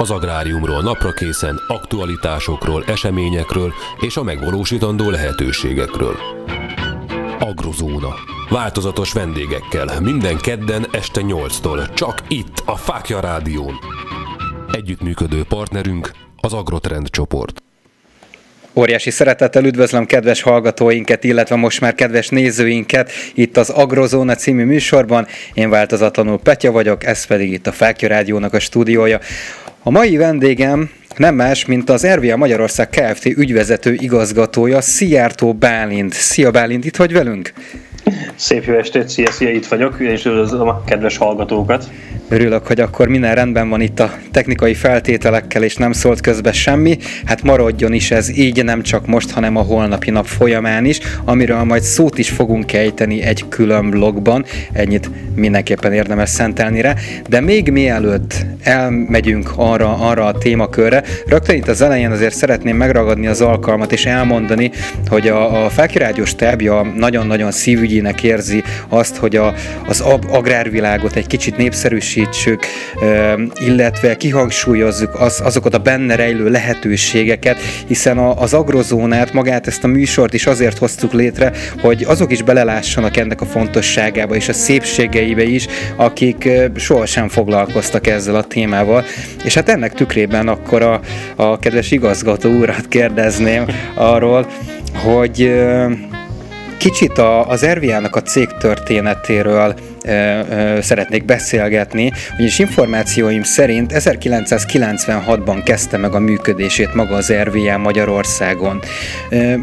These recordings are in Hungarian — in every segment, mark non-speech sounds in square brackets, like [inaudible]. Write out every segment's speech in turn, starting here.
Az agráriumról napra készen, aktualitásokról, eseményekről és a megvalósítandó lehetőségekről. Agrozóna. Változatos vendégekkel, minden kedden este 8-tól, csak itt, a Fákja Rádión. Együttműködő partnerünk az Agrotrend csoport. Óriási szeretettel üdvözlöm kedves hallgatóinket, illetve most már kedves nézőinket itt az Agrozóna című műsorban. Én változatlanul Petya vagyok, ez pedig itt a Fákja Rádiónak a stúdiója. A mai vendégem nem más, mint az RVA Magyarország Kft. ügyvezető igazgatója, Szijjártó Bálint. Szia Bálint, itt vagy velünk? Szép jó estét, szia, szia, itt vagyok, és üdvözlöm a kedves hallgatókat. Örülök, hogy akkor minden rendben van itt a technikai feltételekkel, és nem szólt közbe semmi. Hát maradjon is ez így, nem csak most, hanem a holnapi nap folyamán is, amiről majd szót is fogunk ejteni egy külön blogban. Ennyit mindenképpen érdemes szentelni rá. De még mielőtt elmegyünk arra, arra a témakörre, rögtön itt az elején azért szeretném megragadni az alkalmat és elmondani, hogy a, a Felkirágyos tábja nagyon-nagyon szívügyének érzi azt, hogy a, az agrárvilágot egy kicsit népszerűsít erősítsük, illetve kihangsúlyozzuk az, azokat a benne rejlő lehetőségeket, hiszen az agrozónát, magát ezt a műsort is azért hoztuk létre, hogy azok is belelássanak ennek a fontosságába és a szépségeibe is, akik sohasem foglalkoztak ezzel a témával. És hát ennek tükrében akkor a, a kedves igazgató úrat kérdezném arról, hogy kicsit a, az Erviának a cég történetéről szeretnék beszélgetni, ugyanis információim szerint 1996-ban kezdte meg a működését maga az RVA Magyarországon.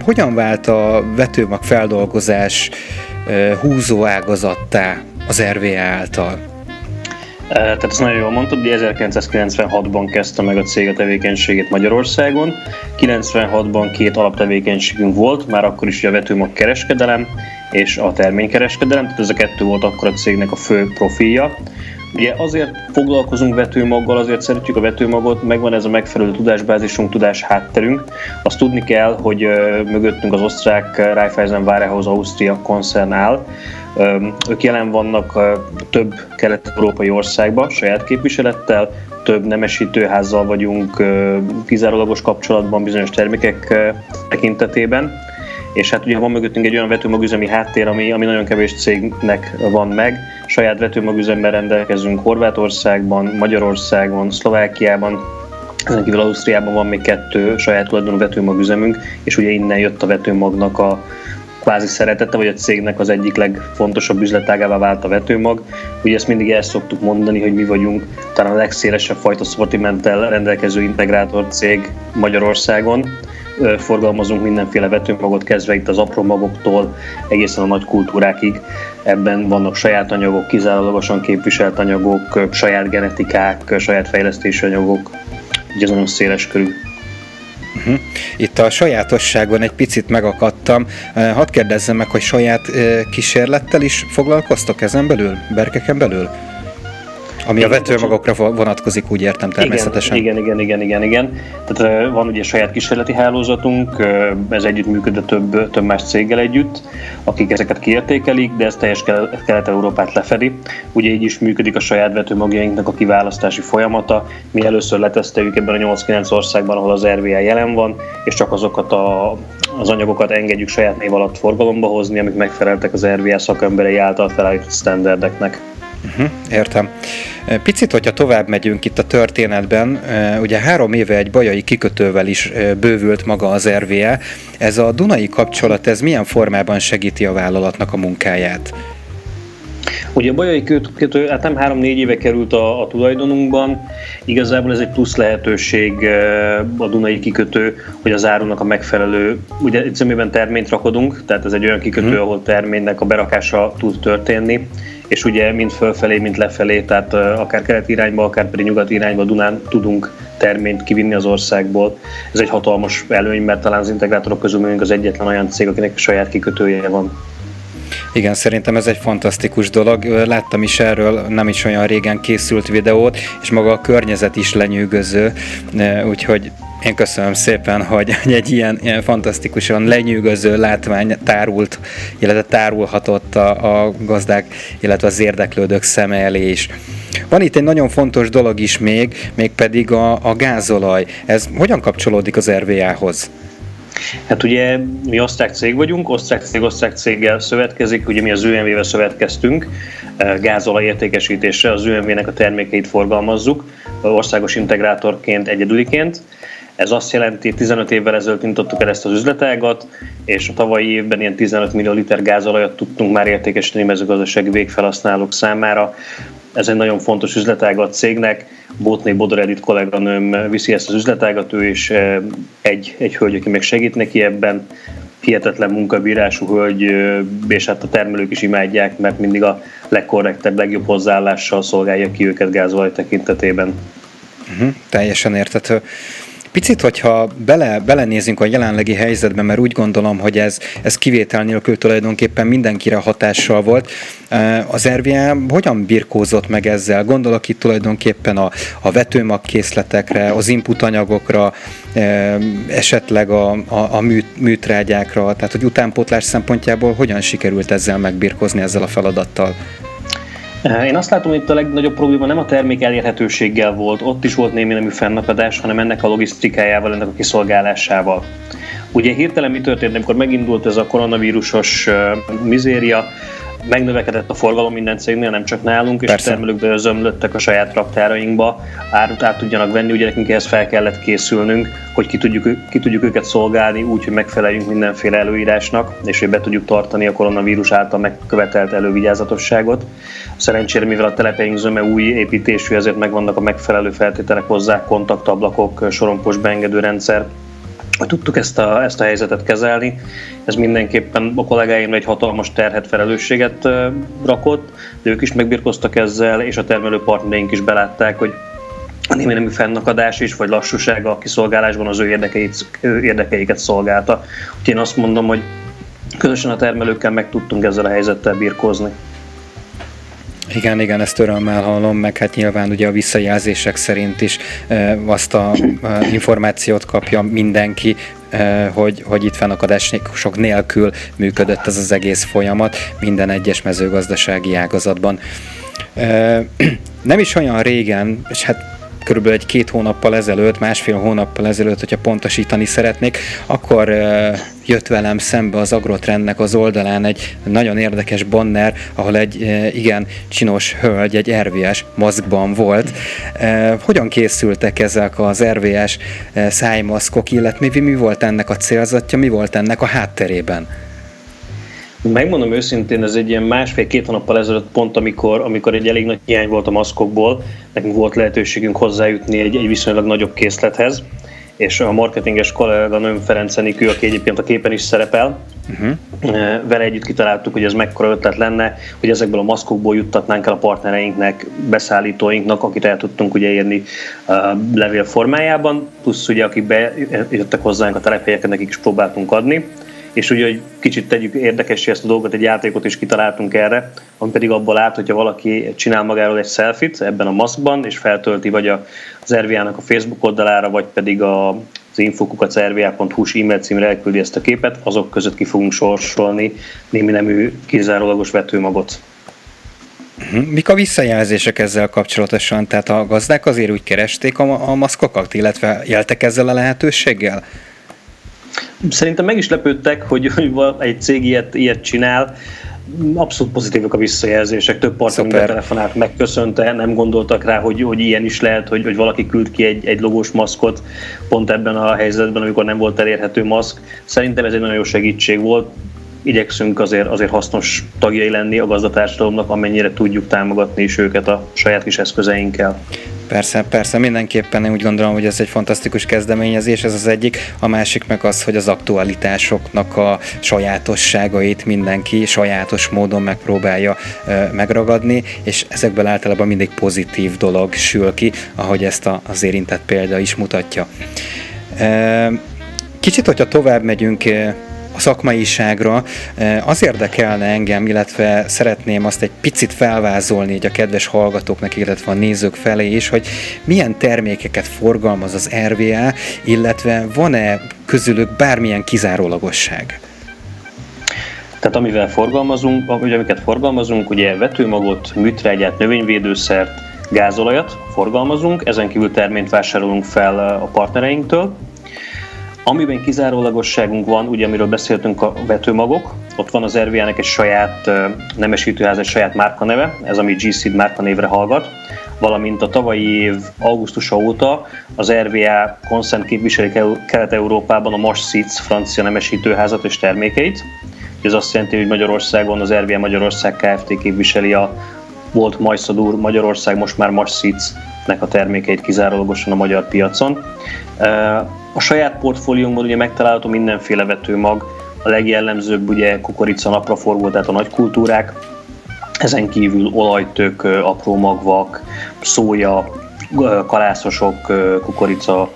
Hogyan vált a vetőmag feldolgozás húzó ágazattá az RVA által? Tehát ezt nagyon jól mondtad, hogy 1996-ban kezdte meg a cég a tevékenységét Magyarországon. 96-ban két alaptevékenységünk volt, már akkor is a vetőmag kereskedelem, és a terménykereskedelem, tehát ez a kettő volt akkor a cégnek a fő profilja. Ugye azért foglalkozunk vetőmaggal, azért szeretjük a vetőmagot, megvan ez a megfelelő tudásbázisunk, tudás hátterünk. Azt tudni kell, hogy mögöttünk az osztrák Raiffeisen Warehouse Austria koncern áll. Ők jelen vannak több kelet-európai országban saját képviselettel, több nemesítőházzal vagyunk kizárólagos kapcsolatban bizonyos termékek tekintetében és hát ugye van mögöttünk egy olyan vetőmagüzemi háttér, ami, ami nagyon kevés cégnek van meg. Saját vetőmagüzemmel rendelkezünk Horvátországban, Magyarországon, Szlovákiában, ezen kívül Ausztriában van még kettő saját tulajdonú vetőmagüzemünk, és ugye innen jött a vetőmagnak a kvázi szeretete, vagy a cégnek az egyik legfontosabb üzletágává vált a vetőmag. Ugye ezt mindig el szoktuk mondani, hogy mi vagyunk talán a legszélesebb fajta szortimenttel rendelkező integrátor cég Magyarországon forgalmazunk mindenféle vetőmagot, kezdve itt az apró magoktól egészen a nagy kultúrákig. Ebben vannak saját anyagok, kizárólagosan képviselt anyagok, saját genetikák, saját fejlesztési anyagok, így ez nagyon széles körül. Uh-huh. Itt a sajátosságon egy picit megakadtam. Hadd kérdezzem meg, hogy saját kísérlettel is foglalkoztok ezen belül, berkeken belül? Ami a vetőmagokra vonatkozik, úgy értem természetesen. Igen, igen, igen, igen, igen. Tehát van ugye saját kísérleti hálózatunk, ez együttműködő több, több más céggel együtt, akik ezeket kiértékelik, de ez teljes Kelet-Európát lefedi. Ugye így is működik a saját vetőmagjainknak a kiválasztási folyamata. Mi először leteszteljük ebben a 8-9 országban, ahol az RVA jelen van, és csak azokat a, az anyagokat engedjük saját név alatt forgalomba hozni, amik megfeleltek az RVA szakemberei által felállított standardeknek. Uh-huh, értem. Picit, hogyha tovább megyünk itt a történetben, ugye három éve egy bajai kikötővel is bővült maga az RVE. Ez a Dunai kapcsolat, ez milyen formában segíti a vállalatnak a munkáját? Ugye a bajai kötő, hát nem három-négy éve került a, a tulajdonunkban, igazából ez egy plusz lehetőség a Dunai kikötő, hogy az árunak a megfelelő, ugye egyszerűen terményt rakodunk, tehát ez egy olyan kikötő, hmm. ahol terménynek a berakása tud történni, és ugye mind fölfelé, mind lefelé, tehát akár kelet irányba, akár pedig nyugat irányba Dunán tudunk terményt kivinni az országból. Ez egy hatalmas előny, mert talán az integrátorok közül mondjuk az egyetlen olyan cég, akinek saját kikötője van. Igen, szerintem ez egy fantasztikus dolog. Láttam is erről, nem is olyan régen készült videót, és maga a környezet is lenyűgöző, úgyhogy Én köszönöm szépen, hogy egy ilyen, ilyen fantasztikusan lenyűgöző látvány tárult, illetve tárulhatott a, a gazdák, illetve az érdeklődők szeme elé is. Van itt egy nagyon fontos dolog is még, mégpedig a, a gázolaj. Ez hogyan kapcsolódik az RVA-hoz? Hát ugye mi osztrák cég vagyunk, osztrák cég osztrák céggel szövetkezik, ugye mi az ÖMV-vel szövetkeztünk, eh, gázolaj értékesítésre az ÖMV-nek a termékeit forgalmazzuk, országos integrátorként, egyedüliként. Ez azt jelenti, 15 évvel ezelőtt nyitottuk el ezt az üzletágat, és a tavalyi évben ilyen 15 millió liter gázolajat tudtunk már értékesíteni mezőgazdasági végfelhasználók számára. Ez egy nagyon fontos üzletág a cégnek. Botné Bodor Edith kolléganőm viszi ezt az üzletágat, ő és eh, egy, egy hölgy, aki meg segít neki ebben. Hihetetlen munkabírású hölgy, eh, és hát a termelők is imádják, mert mindig a legkorrektebb, legjobb hozzáállással szolgálja ki őket gázolaj tekintetében. Uh-huh, teljesen értető. Picit, hogyha bele, belenézünk a jelenlegi helyzetben, mert úgy gondolom, hogy ez, ez kivétel nélkül tulajdonképpen mindenkire hatással volt. Az RVA hogyan birkózott meg ezzel? Gondolok itt tulajdonképpen a, a vetőmagkészletekre, az input anyagokra, esetleg a, a, a műt, műtrágyákra, tehát hogy utánpótlás szempontjából hogyan sikerült ezzel megbirkózni ezzel a feladattal? Én azt látom, hogy itt a legnagyobb probléma nem a termék elérhetőséggel volt, ott is volt némi nemű fennakadás, hanem ennek a logisztikájával, ennek a kiszolgálásával. Ugye hirtelen mi történt, amikor megindult ez a koronavírusos mizéria, megnövekedett a forgalom minden cégnél, nem csak nálunk, és Persze. a termelők bezömlöttek a saját raktárainkba, árut át tudjanak venni, ugye nekünk ehhez fel kellett készülnünk, hogy ki tudjuk, ki tudjuk őket szolgálni úgy, hogy megfeleljünk mindenféle előírásnak, és hogy be tudjuk tartani a koronavírus által megkövetelt elővigyázatosságot. Szerencsére, mivel a telepeink zöme új építésű, ezért megvannak a megfelelő feltételek hozzá, kontaktablakok, sorompos beengedő rendszer, tudtuk ezt a, ezt a helyzetet kezelni. Ez mindenképpen a kollégáimra egy hatalmas terhet, felelősséget rakott, de ők is megbirkoztak ezzel, és a termelő partnereink is belátták, hogy a némi nemű fennakadás is, vagy lassúsága a kiszolgálásban az ő, érdekeit, ő érdekeiket szolgálta. Úgyhogy én azt mondom, hogy közösen a termelőkkel meg tudtunk ezzel a helyzettel birkózni. Igen, igen, ezt örömmel hallom, meg hát nyilván ugye a visszajelzések szerint is e, azt a e, információt kapja mindenki, e, hogy, hogy itt fennakadások nélkül működött ez az egész folyamat minden egyes mezőgazdasági ágazatban. E, [clears throat] nem is olyan régen, és hát körülbelül egy két hónappal ezelőtt, másfél hónappal ezelőtt, hogyha pontosítani szeretnék, akkor jött velem szembe az Agrotrendnek az oldalán egy nagyon érdekes banner, ahol egy igen csinos hölgy, egy RVS maszkban volt. Hogyan készültek ezek az RVS szájmaszkok, illetve mi volt ennek a célzatja, mi volt ennek a hátterében? Megmondom őszintén, ez egy ilyen másfél-két hónappal ezelőtt pont, amikor, amikor egy elég nagy hiány volt a maszkokból, nekünk volt lehetőségünk hozzájutni egy, egy viszonylag nagyobb készlethez, és a marketinges kollega Nőm Ferenc Enikő, aki egyébként a képen is szerepel, uh-huh. vele együtt kitaláltuk, hogy ez mekkora ötlet lenne, hogy ezekből a maszkokból juttatnánk el a partnereinknek, beszállítóinknak, akit el tudtunk ugye érni uh, levél formájában, plusz ugye akik bejöttek hozzánk a telephelyeket, nekik is próbáltunk adni és ugye, hogy kicsit tegyük érdekessé ezt a dolgot, egy játékot is kitaláltunk erre, ami pedig abból állt, hogyha valaki csinál magáról egy selfit ebben a maszkban, és feltölti vagy az RVA-nak a Facebook oldalára, vagy pedig a, az infokukat rva.hu e-mail címre elküldi ezt a képet, azok között ki fogunk sorsolni némi nemű kizárólagos vetőmagot. Mhm. Mik a visszajelzések ezzel kapcsolatosan? Tehát a gazdák azért úgy keresték a, a maszkokat, illetve éltek ezzel a lehetőséggel? Szerintem meg is lepődtek, hogy, hogy egy cég ilyet, ilyet csinál. Abszolút pozitívak a visszajelzések. Több partner telefonált, megköszönte, nem gondoltak rá, hogy, hogy ilyen is lehet, hogy, hogy valaki küld ki egy, egy logós maszkot pont ebben a helyzetben, amikor nem volt elérhető maszk. Szerintem ez egy nagyon jó segítség volt. Igyekszünk azért, azért hasznos tagjai lenni a gazdatársadalomnak, amennyire tudjuk támogatni is őket a saját kis eszközeinkkel. Persze, persze, mindenképpen én úgy gondolom, hogy ez egy fantasztikus kezdeményezés, ez az egyik. A másik meg az, hogy az aktualitásoknak a sajátosságait mindenki sajátos módon megpróbálja megragadni, és ezekből általában mindig pozitív dolog sül ki, ahogy ezt az érintett példa is mutatja. Kicsit, hogyha tovább megyünk a szakmaiságra. Az érdekelne engem, illetve szeretném azt egy picit felvázolni így a kedves hallgatóknak, illetve a nézők felé is, hogy milyen termékeket forgalmaz az RVA, illetve van-e közülük bármilyen kizárólagosság? Tehát amivel forgalmazunk, ugye amiket forgalmazunk, ugye vetőmagot, műtrágyát, növényvédőszert, gázolajat forgalmazunk, ezen kívül terményt vásárolunk fel a partnereinktől. Amiben kizárólagosságunk van, ugye amiről beszéltünk a vetőmagok, ott van az RVA-nek egy saját nemesítőház, egy saját márkaneve, ez ami G-Seed márkanévre hallgat, valamint a tavalyi év augusztusa óta az RVA Consent képviseli Kelet-Európában a Mars Seeds francia nemesítőházat és termékeit. Ez azt jelenti, hogy Magyarországon az RVA Magyarország Kft. képviseli a volt Majszadur Magyarország, most már Mars Seeds-nek a termékeit kizárólagosan a magyar piacon. A saját portfóliónkban ugye megtalálható mindenféle vetőmag, a legjellemzőbb ugye kukorica napraforgó, tehát a nagy kultúrák, ezen kívül olajtök, apró magvak, szója, kalászosok, kukorica,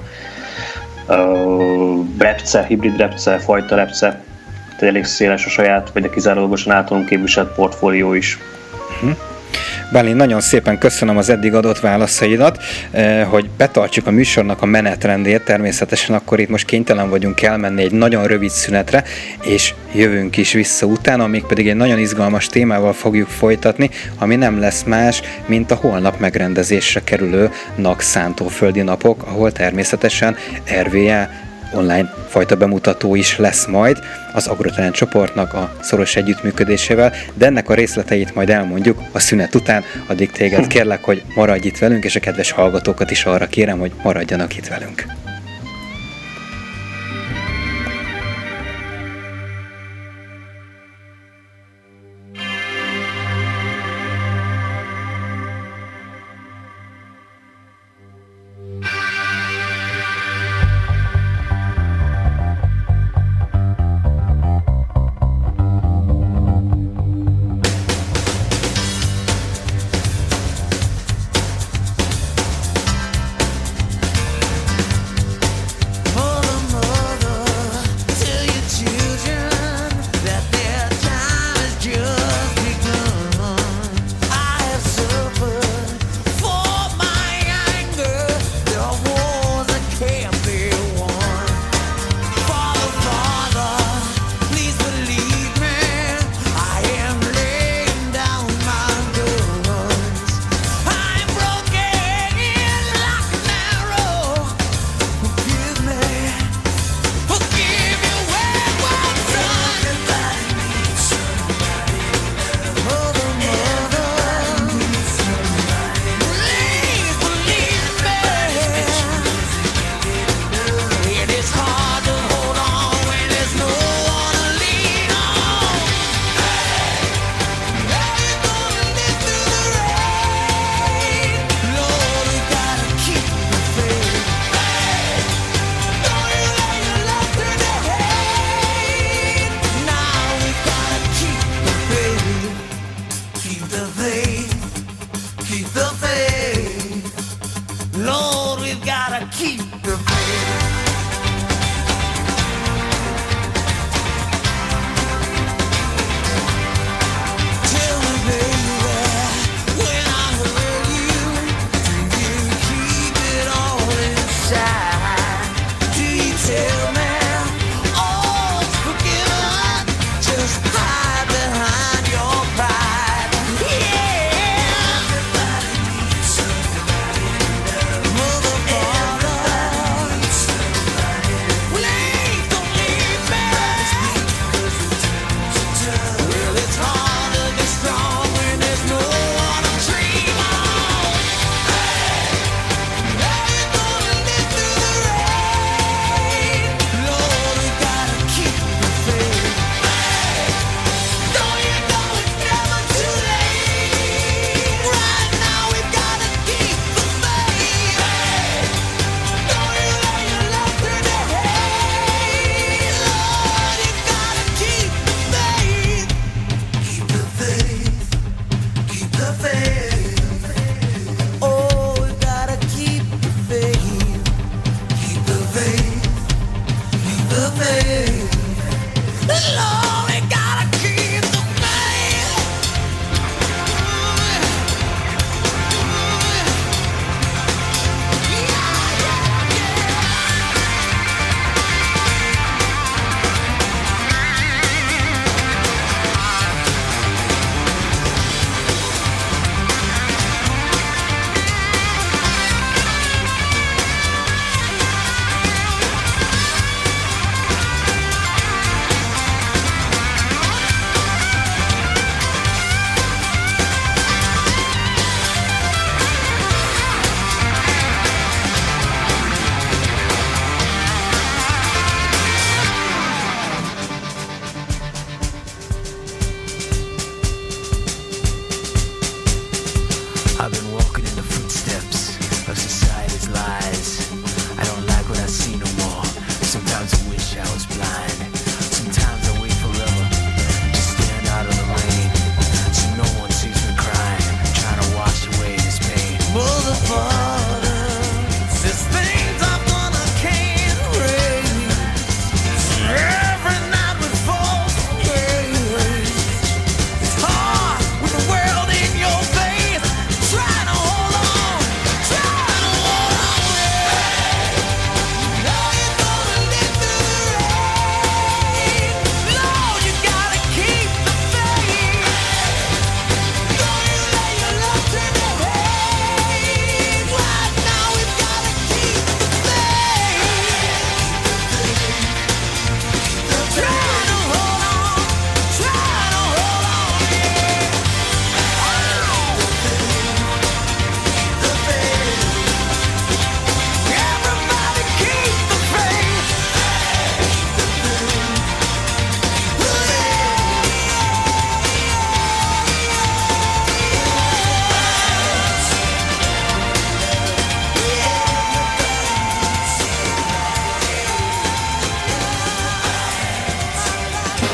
repce, hibrid repce, fajta repce, tehát elég széles a saját, vagy a kizárólagosan általunk képviselt portfólió is. Uh-huh. Bálint, nagyon szépen köszönöm az eddig adott válaszaidat, eh, hogy betartsuk a műsornak a menetrendét, természetesen akkor itt most kénytelen vagyunk elmenni egy nagyon rövid szünetre, és jövünk is vissza utána, még pedig egy nagyon izgalmas témával fogjuk folytatni, ami nem lesz más, mint a holnap megrendezésre kerülő NAK szántóföldi napok, ahol természetesen RVA online fajta bemutató is lesz majd az Agrotalent csoportnak a szoros együttműködésével, de ennek a részleteit majd elmondjuk a szünet után, addig téged kérlek, hogy maradj itt velünk, és a kedves hallgatókat is arra kérem, hogy maradjanak itt velünk.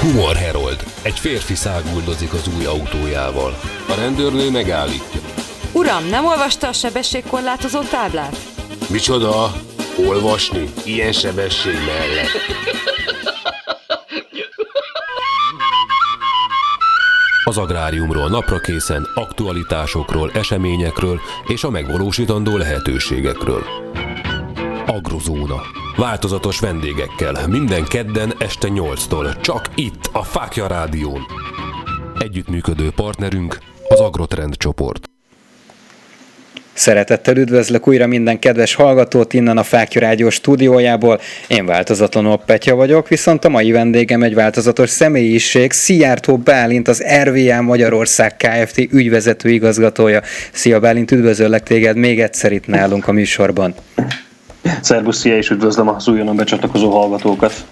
Humor Herold. Egy férfi száguldozik az új autójával. A rendőrnő megállítja. Uram, nem olvasta a sebességkorlátozó táblát? Micsoda? Olvasni? Ilyen sebesség mellett. Az agráriumról napra készen, aktualitásokról, eseményekről és a megvalósítandó lehetőségekről. Agrozóna. Változatos vendégekkel, minden kedden este 8-tól, csak itt, a Fákja Rádión. Együttműködő partnerünk az Agrotrend csoport. Szeretettel üdvözlök újra minden kedves hallgatót innen a Fákja Rádió stúdiójából. Én változatlanul Petya vagyok, viszont a mai vendégem egy változatos személyiség, Szijjártó Bálint, az RVA Magyarország Kft. ügyvezető igazgatója. Szia Bálint, üdvözöllek téged még egyszer itt nálunk a műsorban. Szerbusz, és üdvözlöm az újonnan becsatlakozó hallgatókat.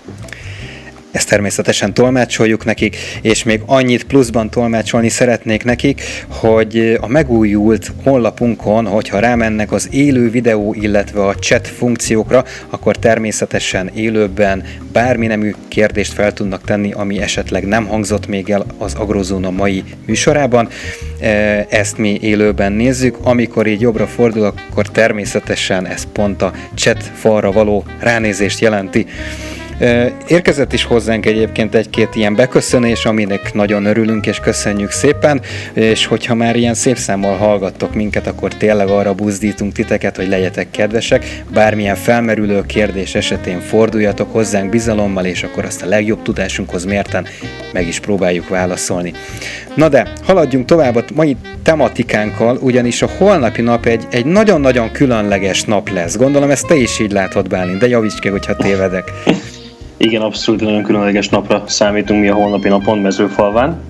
Ezt természetesen tolmácsoljuk nekik, és még annyit pluszban tolmácsolni szeretnék nekik, hogy a megújult honlapunkon, hogyha rámennek az élő videó, illetve a chat funkciókra, akkor természetesen élőben bármi nemű kérdést fel tudnak tenni, ami esetleg nem hangzott még el az Agrozóna mai műsorában. E, ezt mi élőben nézzük, amikor így jobbra fordul, akkor természetesen ez pont a chat falra való ránézést jelenti. Érkezett is hozzánk egyébként egy-két ilyen beköszönés, aminek nagyon örülünk és köszönjük szépen, és hogyha már ilyen szép számmal hallgattok minket, akkor tényleg arra buzdítunk titeket, hogy legyetek kedvesek, bármilyen felmerülő kérdés esetén forduljatok hozzánk bizalommal, és akkor azt a legjobb tudásunkhoz mérten meg is próbáljuk válaszolni. Na de, haladjunk tovább a mai tematikánkkal, ugyanis a holnapi nap egy, egy nagyon-nagyon különleges nap lesz. Gondolom ezt te is így látod, Bálint, de javíts ki, hogyha tévedek. [laughs] Igen, abszolút nagyon különleges napra számítunk mi a holnapi napon mezőfalván.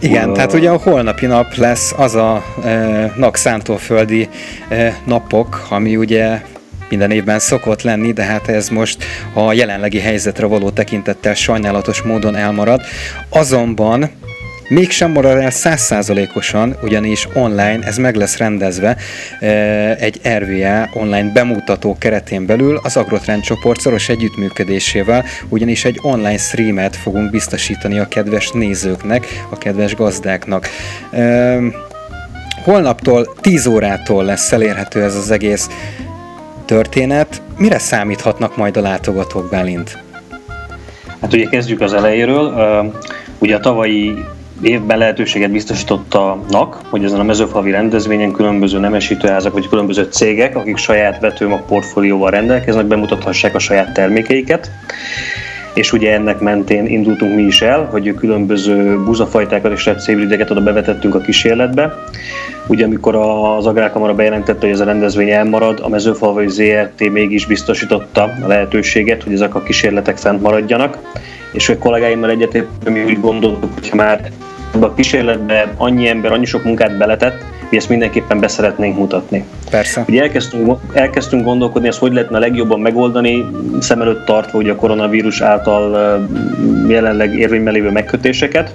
Igen, uh, tehát ugye a holnapi nap lesz az a e, nak szántóföldi e, napok, ami ugye minden évben szokott lenni, de hát ez most a jelenlegi helyzetre való tekintettel sajnálatos módon elmarad. Azonban mégsem marad el százszázalékosan, ugyanis online ez meg lesz rendezve e, egy RVA online bemutató keretén belül az Agrotrend csoport szoros együttműködésével, ugyanis egy online streamet fogunk biztosítani a kedves nézőknek, a kedves gazdáknak. E, holnaptól 10 órától lesz elérhető ez az egész történet. Mire számíthatnak majd a látogatók, Bálint? Hát ugye kezdjük az elejéről. Ugye a tavalyi évben lehetőséget biztosított a NAK, hogy ezen a mezőfalvi rendezvényen különböző nemesítőházak vagy különböző cégek, akik saját vetőmag portfólióval rendelkeznek, bemutathassák a saját termékeiket és ugye ennek mentén indultunk mi is el, hogy különböző búzafajtákat és repcébrideket oda bevetettünk a kísérletbe. Ugye amikor az Agrárkamara bejelentette, hogy ez a rendezvény elmarad, a mezőfalvai ZRT mégis biztosította a lehetőséget, hogy ezek a kísérletek fent maradjanak, és hogy kollégáimmal egyetértve mi úgy gondoltuk, hogyha már ebbe a kísérletbe annyi ember, annyi sok munkát beletett, mi ezt mindenképpen beszeretnénk mutatni. Persze. Ugye elkezdtünk, elkezdtünk gondolkodni, ezt hogy lehetne a legjobban megoldani, szem előtt tartva ugye a koronavírus által jelenleg érvényben lévő megkötéseket,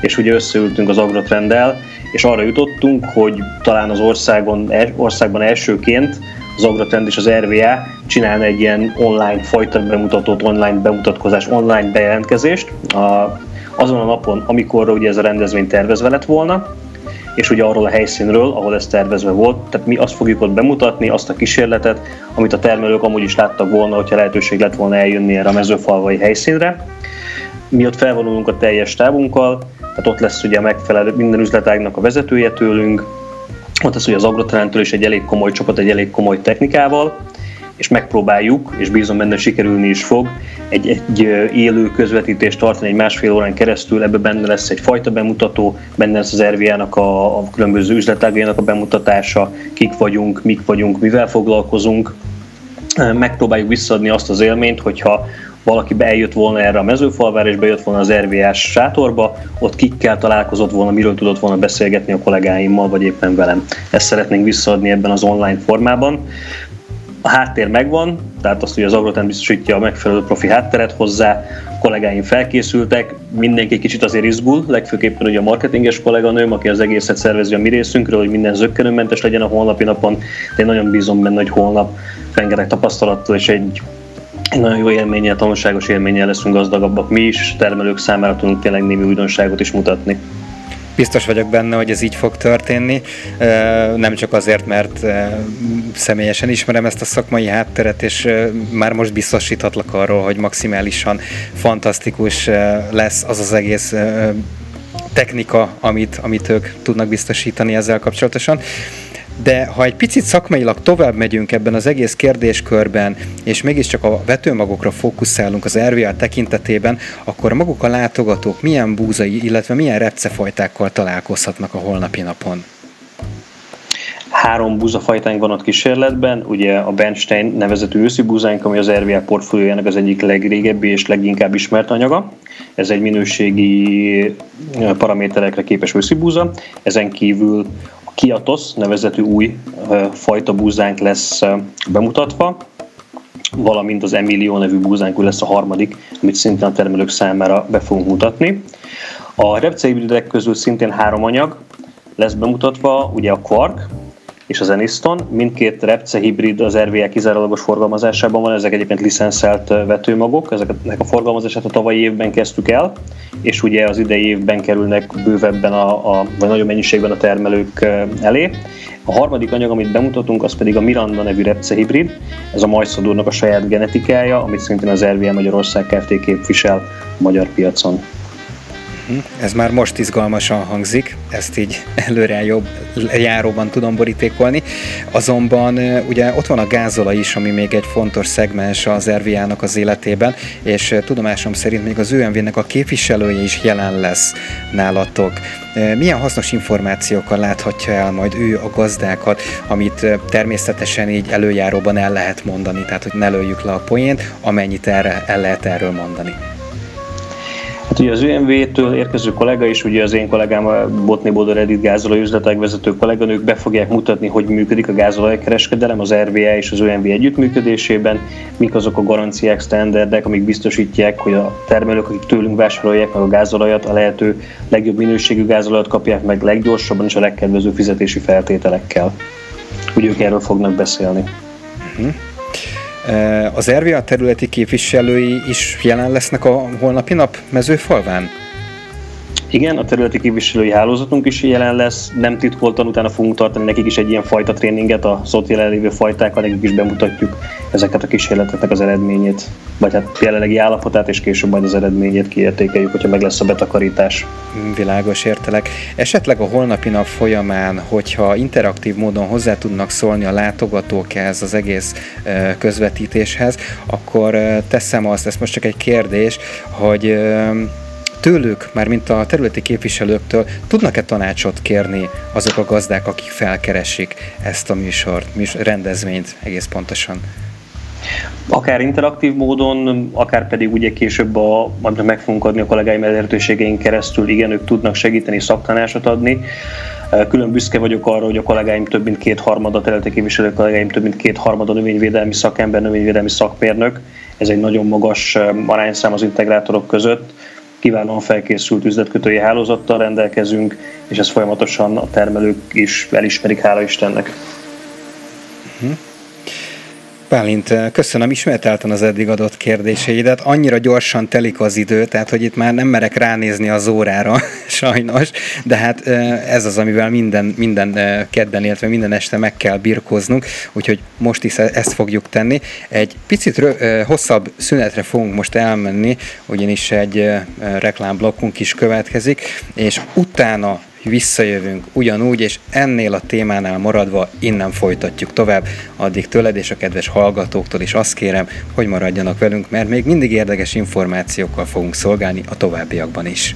és ugye összeültünk az Agrotrenddel, és arra jutottunk, hogy talán az országon, országban elsőként az Agrotrend és az RVA csinálna egy ilyen online fajta bemutatót, online bemutatkozás, online bejelentkezést a, azon a napon, amikor ugye ez a rendezvény tervezve lett volna, és ugye arról a helyszínről, ahol ez tervezve volt, tehát mi azt fogjuk ott bemutatni, azt a kísérletet, amit a termelők amúgy is láttak volna, hogyha lehetőség lett volna eljönni erre a mezőfalvai helyszínre. Mi ott felvonulunk a teljes távunkkal, tehát ott lesz ugye megfelelő minden üzletágnak a vezetője tőlünk, ott lesz ugye az Agrotrendtől is egy elég komoly csapat, egy elég komoly technikával, és megpróbáljuk, és bízom benne sikerülni is fog, egy, egy élő közvetítést tartani egy másfél órán keresztül, ebben benne lesz egy fajta bemutató, benne lesz az RVA-nak a, a különböző üzletágjának a bemutatása, kik vagyunk, mik vagyunk, mivel foglalkozunk, megpróbáljuk visszaadni azt az élményt, hogyha valaki bejött volna erre a mezőfalvára, és bejött volna az RVS sátorba, ott kikkel találkozott volna, miről tudott volna beszélgetni a kollégáimmal, vagy éppen velem. Ezt szeretnénk visszaadni ebben az online formában a háttér megvan, tehát azt, hogy az Agroten biztosítja a megfelelő profi hátteret hozzá, kollégáim felkészültek, mindenki kicsit azért izgul, legfőképpen ugye a marketinges kolléganőm, aki az egészet szervezi a mi részünkről, hogy minden zöggenőmentes legyen a holnapi napon, de én nagyon bízom benne, hogy holnap rengeteg tapasztalattal és egy egy nagyon jó élménnyel, tanulságos élménnyel leszünk gazdagabbak mi is, termelők számára tudunk tényleg némi újdonságot is mutatni. Biztos vagyok benne, hogy ez így fog történni, nem csak azért, mert személyesen ismerem ezt a szakmai hátteret, és már most biztosíthatlak arról, hogy maximálisan fantasztikus lesz az az egész technika, amit, amit ők tudnak biztosítani ezzel kapcsolatosan. De ha egy picit szakmailag tovább megyünk ebben az egész kérdéskörben, és mégiscsak a vetőmagokra fókuszálunk az RVA tekintetében, akkor maguk a látogatók milyen búzai, illetve milyen repcefajtákkal találkozhatnak a holnapi napon? Három búzafajtánk van ott kísérletben, ugye a Bernstein nevezetű őszi búzánk, ami az RVA portfóliójának az egyik legrégebbi és leginkább ismert anyaga. Ez egy minőségi paraméterekre képes őszi búza. Ezen kívül Kiatos nevezetű új fajta búzánk lesz bemutatva, valamint az Emilio nevű búzánk lesz a harmadik, amit szintén a termelők számára be fogunk mutatni. A repcehibridek közül szintén három anyag lesz bemutatva, ugye a Quark, és az Eniston. Mindkét Repce hibrid az RVL kizárólagos forgalmazásában van, ezek egyébként licenszelt vetőmagok, ezeknek a forgalmazását a tavalyi évben kezdtük el, és ugye az idei évben kerülnek bővebben, a, a, vagy nagyobb mennyiségben a termelők elé. A harmadik anyag, amit bemutatunk, az pedig a Miranda nevű Repce hibrid. Ez a majszadúrnak a saját genetikája, amit szintén az RVL Magyarország Kft. képvisel a magyar piacon. Mhm. Ez már most izgalmasan hangzik, ezt így előre jobb járóban tudom borítékolni. Azonban ugye ott van a gázola is, ami még egy fontos szegmens az RVA-nak az életében, és tudomásom szerint még az ÖMV-nek a képviselője is jelen lesz nálatok. Milyen hasznos információkkal láthatja el majd ő a gazdákat, amit természetesen így előjáróban el lehet mondani, tehát hogy ne lőjük le a poént, amennyit erre el lehet erről mondani. Hát ugye az UMV-től érkező kollega is, ugye az én kollégám a Botni Bodor Edith gázolaj üzletek vezető kolléganők be fogják mutatni, hogy működik a gázolajkereskedelem az RVA és az UMV együttműködésében, mik azok a garanciák, standardek, amik biztosítják, hogy a termelők, akik tőlünk vásárolják meg a gázolajat, a lehető legjobb minőségű gázolajat kapják meg leggyorsabban és a legkedvező fizetési feltételekkel. Úgy ők erről fognak beszélni. Uh-huh. Az RVA területi képviselői is jelen lesznek a holnapi nap mezőfalván? Igen, a területi képviselői hálózatunk is jelen lesz, nem titkoltan utána fogunk tartani nekik is egy ilyen fajta tréninget, a szót jelenlévő fajtákkal, nekik is bemutatjuk ezeket a kísérleteknek az eredményét, vagy hát jelenlegi állapotát, és később majd az eredményét kiértékeljük, hogyha meg lesz a betakarítás. Világos értelek. Esetleg a holnapi nap folyamán, hogyha interaktív módon hozzá tudnak szólni a látogatók ehhez az egész közvetítéshez, akkor teszem azt, ez most csak egy kérdés, hogy tőlük, már mint a területi képviselőktől tudnak-e tanácsot kérni azok a gazdák, akik felkeresik ezt a műsort, műsor, rendezvényt egész pontosan? Akár interaktív módon, akár pedig ugye később a, majd meg fogunk adni a kollégáim lehetőségeink keresztül, igen, ők tudnak segíteni, szaktanácsot adni. Külön büszke vagyok arra, hogy a kollégáim több mint kétharmada, területi képviselő kollégáim több mint kétharmada növényvédelmi szakember, növényvédelmi szakmérnök. Ez egy nagyon magas arányszám az integrátorok között kiválóan felkészült üzletkötői hálózattal rendelkezünk, és ezt folyamatosan a termelők is elismerik, hála Istennek. Uh-huh. Bálint, köszönöm, ismételten az eddig adott kérdéseidet. Annyira gyorsan telik az idő, tehát hogy itt már nem merek ránézni az órára, [laughs] sajnos, de hát ez az, amivel minden, minden kedden, illetve minden este meg kell birkóznunk, úgyhogy most is ezt fogjuk tenni. Egy picit hosszabb szünetre fogunk most elmenni, ugyanis egy reklámblokkunk is következik, és utána visszajövünk ugyanúgy, és ennél a témánál maradva innen folytatjuk tovább. Addig tőled és a kedves hallgatóktól is azt kérem, hogy maradjanak velünk, mert még mindig érdekes információkkal fogunk szolgálni a továbbiakban is.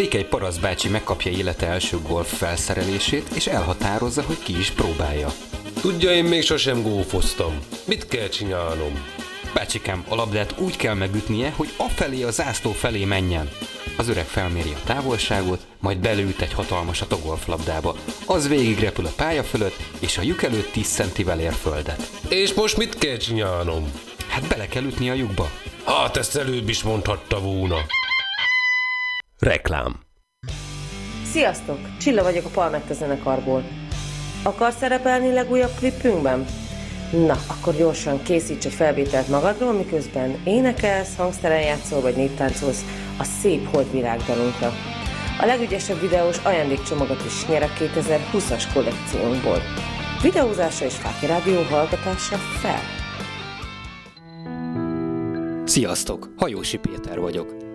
Székely Paraszbácsi megkapja élete első golf felszerelését, és elhatározza, hogy ki is próbálja. Tudja, én még sosem gófoztam. Mit kell csinálnom? Bácsikám, a labdát úgy kell megütnie, hogy afelé a zászló felé menjen. Az öreg felméri a távolságot, majd belőtt egy hatalmasat a golflabdába. Az végig repül a pálya fölött, és a lyuk előtt 10 centivel ér földet. És most mit kell csinálnom? Hát bele kell ütni a lyukba. Hát ezt előbb is mondhatta volna. Reklám. Sziasztok! Csilla vagyok a Palmetta zenekarból. Akar szerepelni legújabb klipünkben? Na, akkor gyorsan készíts egy felvételt magadról, miközben énekelsz, hangszeren játszol vagy néptáncolsz a szép holdvirágdalunkra. A legügyesebb videós ajándékcsomagot is nyer a 2020-as kollekciónkból. Videózása és Fáki Rádió hallgatása fel! Sziasztok! Hajósi Péter vagyok.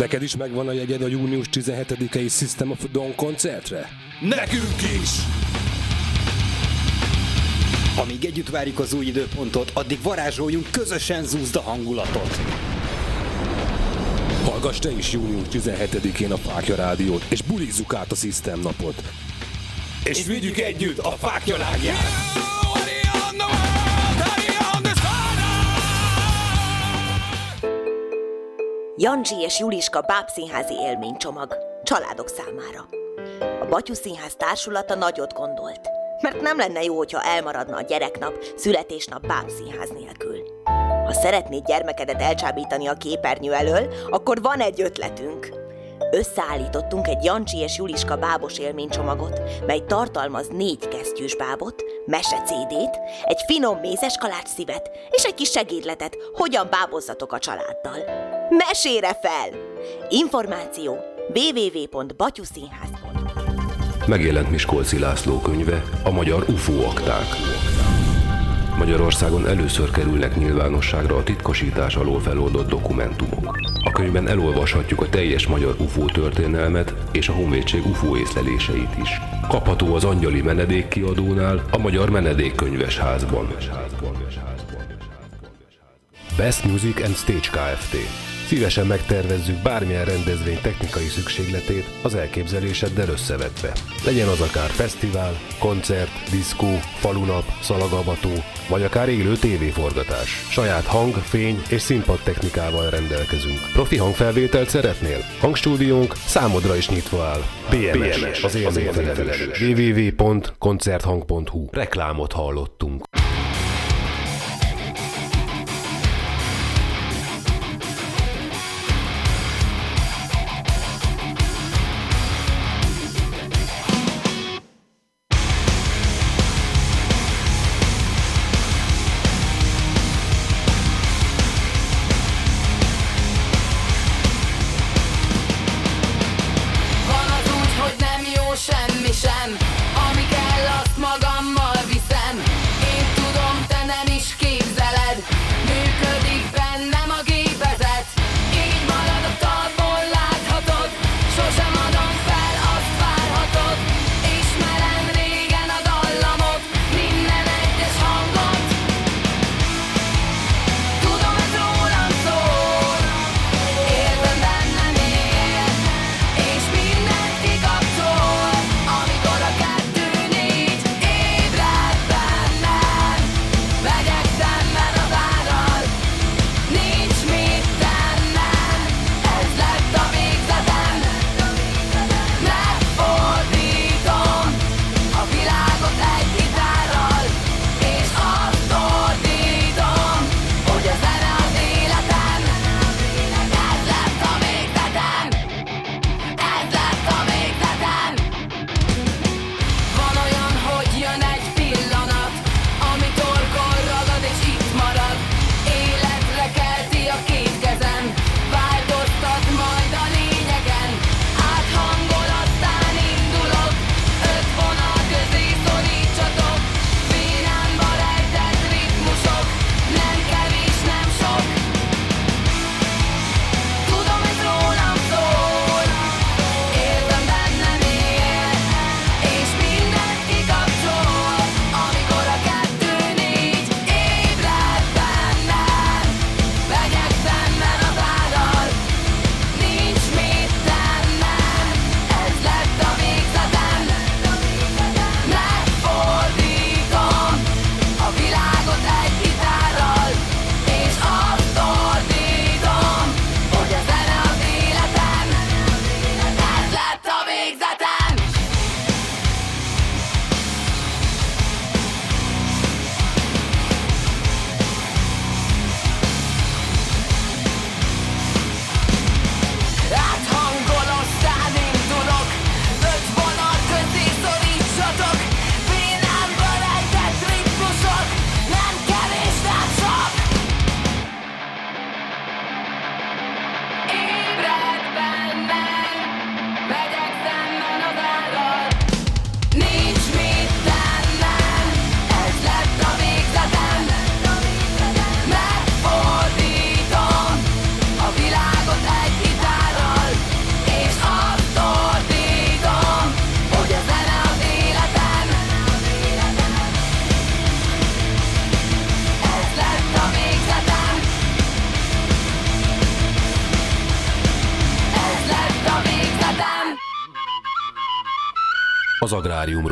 Neked is megvan a jegyed a június 17-i System of Dawn koncertre? Nekünk is! Amíg együtt várjuk az új időpontot, addig varázsoljunk közösen zúzd a hangulatot. Hallgass te is június 17-én a Fákja Rádiót, és bulizzuk át a System napot. És, és vigyük együtt a Fákja lágját! Jancsi és Juliska bábszínházi élménycsomag. Családok számára. A Batyú Színház társulata nagyot gondolt, mert nem lenne jó, hogyha elmaradna a gyereknap, születésnap bábszínház nélkül. Ha szeretnéd gyermekedet elcsábítani a képernyő elől, akkor van egy ötletünk. Összeállítottunk egy Jancsi és Juliska bábos élménycsomagot, mely tartalmaz négy kesztyűs bábot, mese CD-t, egy finom mézes kalács szívet és egy kis segédletet, hogyan bábozzatok a családdal. Mesére fel! Információ www.batyuszínház.hu Megjelent Miskolci László könyve, a magyar UFO akták. Magyarországon először kerülnek nyilvánosságra a titkosítás alól feloldott dokumentumok. A könyvben elolvashatjuk a teljes magyar UFO történelmet és a Honvédség UFO észleléseit is. Kapható az Angyali Menedék kiadónál, a Magyar Menedékkönyves házban. Best Music and Stage Kft. Szívesen megtervezzük bármilyen rendezvény technikai szükségletét az elképzeléseddel összevetve. Legyen az akár fesztivál, koncert, diszkó, falunap, szalagavató, vagy akár élő tévéforgatás. Saját hang, fény és színpad technikával rendelkezünk. Profi hangfelvételt szeretnél? Hangstúdiónk számodra is nyitva áll. BMS, BMS az élményfelelős. www.koncerthang.hu Reklámot hallottunk.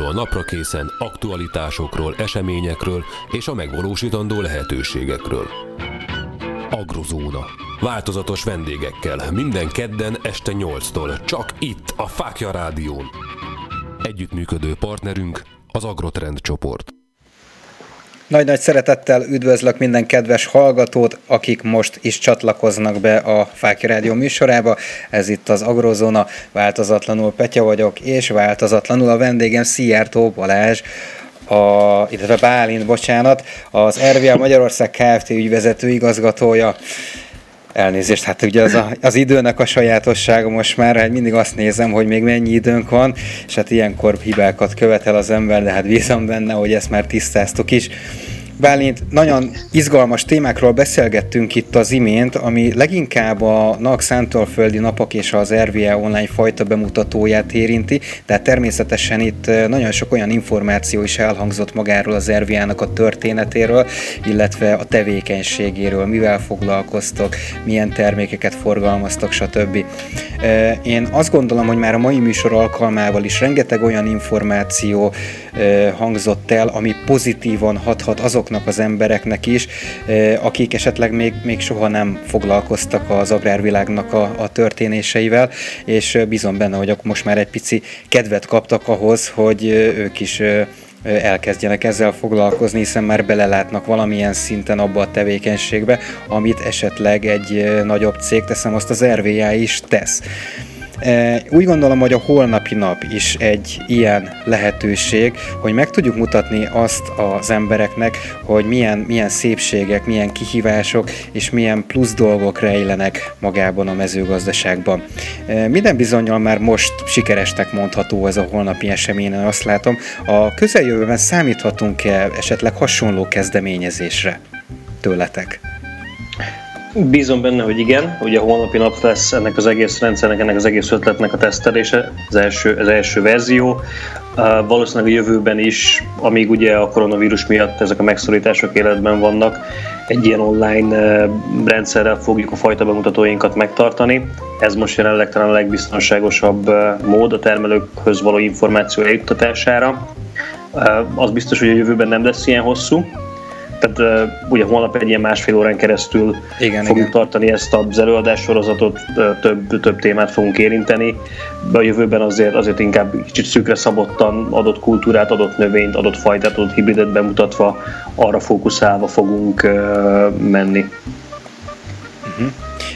Agráriumról napra készen, aktualitásokról, eseményekről és a megvalósítandó lehetőségekről. Agrozóna. Változatos vendégekkel, minden kedden este 8-tól, csak itt, a Fákja Rádión. Együttműködő partnerünk az Agrotrend csoport. Nagy-nagy szeretettel üdvözlök minden kedves hallgatót, akik most is csatlakoznak be a Fáki Rádió műsorába. Ez itt az Agrozóna, változatlanul Petya vagyok, és változatlanul a vendégem Szijjártó Balázs, a, illetve Bálint, bocsánat, az RVA Magyarország Kft. ügyvezető igazgatója. Elnézést, hát ugye az, a, az időnek a sajátossága most már, hát mindig azt nézem, hogy még mennyi időnk van, és hát ilyenkor hibákat követel az ember, de hát bízom benne, hogy ezt már tisztáztuk is. Bálint, nagyon izgalmas témákról beszélgettünk itt az imént, ami leginkább a NAK Szántalföldi Napok és az RVA online fajta bemutatóját érinti, de természetesen itt nagyon sok olyan információ is elhangzott magáról az RVA-nak a történetéről, illetve a tevékenységéről, mivel foglalkoztok, milyen termékeket forgalmaztok, stb. Én azt gondolom, hogy már a mai műsor alkalmával is rengeteg olyan információ hangzott el, ami pozitívan hathat azoknak az embereknek is, akik esetleg még, még soha nem foglalkoztak az agrárvilágnak a, a történéseivel, és bízom benne, hogy most már egy pici kedvet kaptak ahhoz, hogy ők is elkezdjenek ezzel foglalkozni, hiszen már belelátnak valamilyen szinten abba a tevékenységbe, amit esetleg egy nagyobb cég, teszem azt az RVA is tesz. E, úgy gondolom, hogy a holnapi nap is egy ilyen lehetőség, hogy meg tudjuk mutatni azt az embereknek, hogy milyen, milyen szépségek, milyen kihívások és milyen plusz dolgok rejlenek magában a mezőgazdaságban. E, minden bizonyal már most sikeresnek mondható ez a holnapi eseményen, azt látom. A közeljövőben számíthatunk-e esetleg hasonló kezdeményezésre tőletek? Bízom benne, hogy igen. Ugye holnapi nap lesz ennek az egész rendszernek, ennek az egész ötletnek a tesztelése, az első, az első verzió. Uh, valószínűleg a jövőben is, amíg ugye a koronavírus miatt ezek a megszorítások életben vannak, egy ilyen online uh, rendszerrel fogjuk a fajta bemutatóinkat megtartani. Ez most jelenleg talán a legbiztonságosabb uh, mód a termelőkhöz való információ eljuttatására. Az biztos, hogy a jövőben nem lesz ilyen hosszú, tehát uh, ugye holnap egy ilyen másfél órán keresztül igen, fogjuk igen. tartani ezt az előadás sorozatot, több, több témát fogunk érinteni, de a jövőben azért, azért inkább kicsit szűkre szabottan adott kultúrát, adott növényt, adott fajtát, adott hibridet bemutatva, arra fókuszálva fogunk uh, menni. Uh-huh.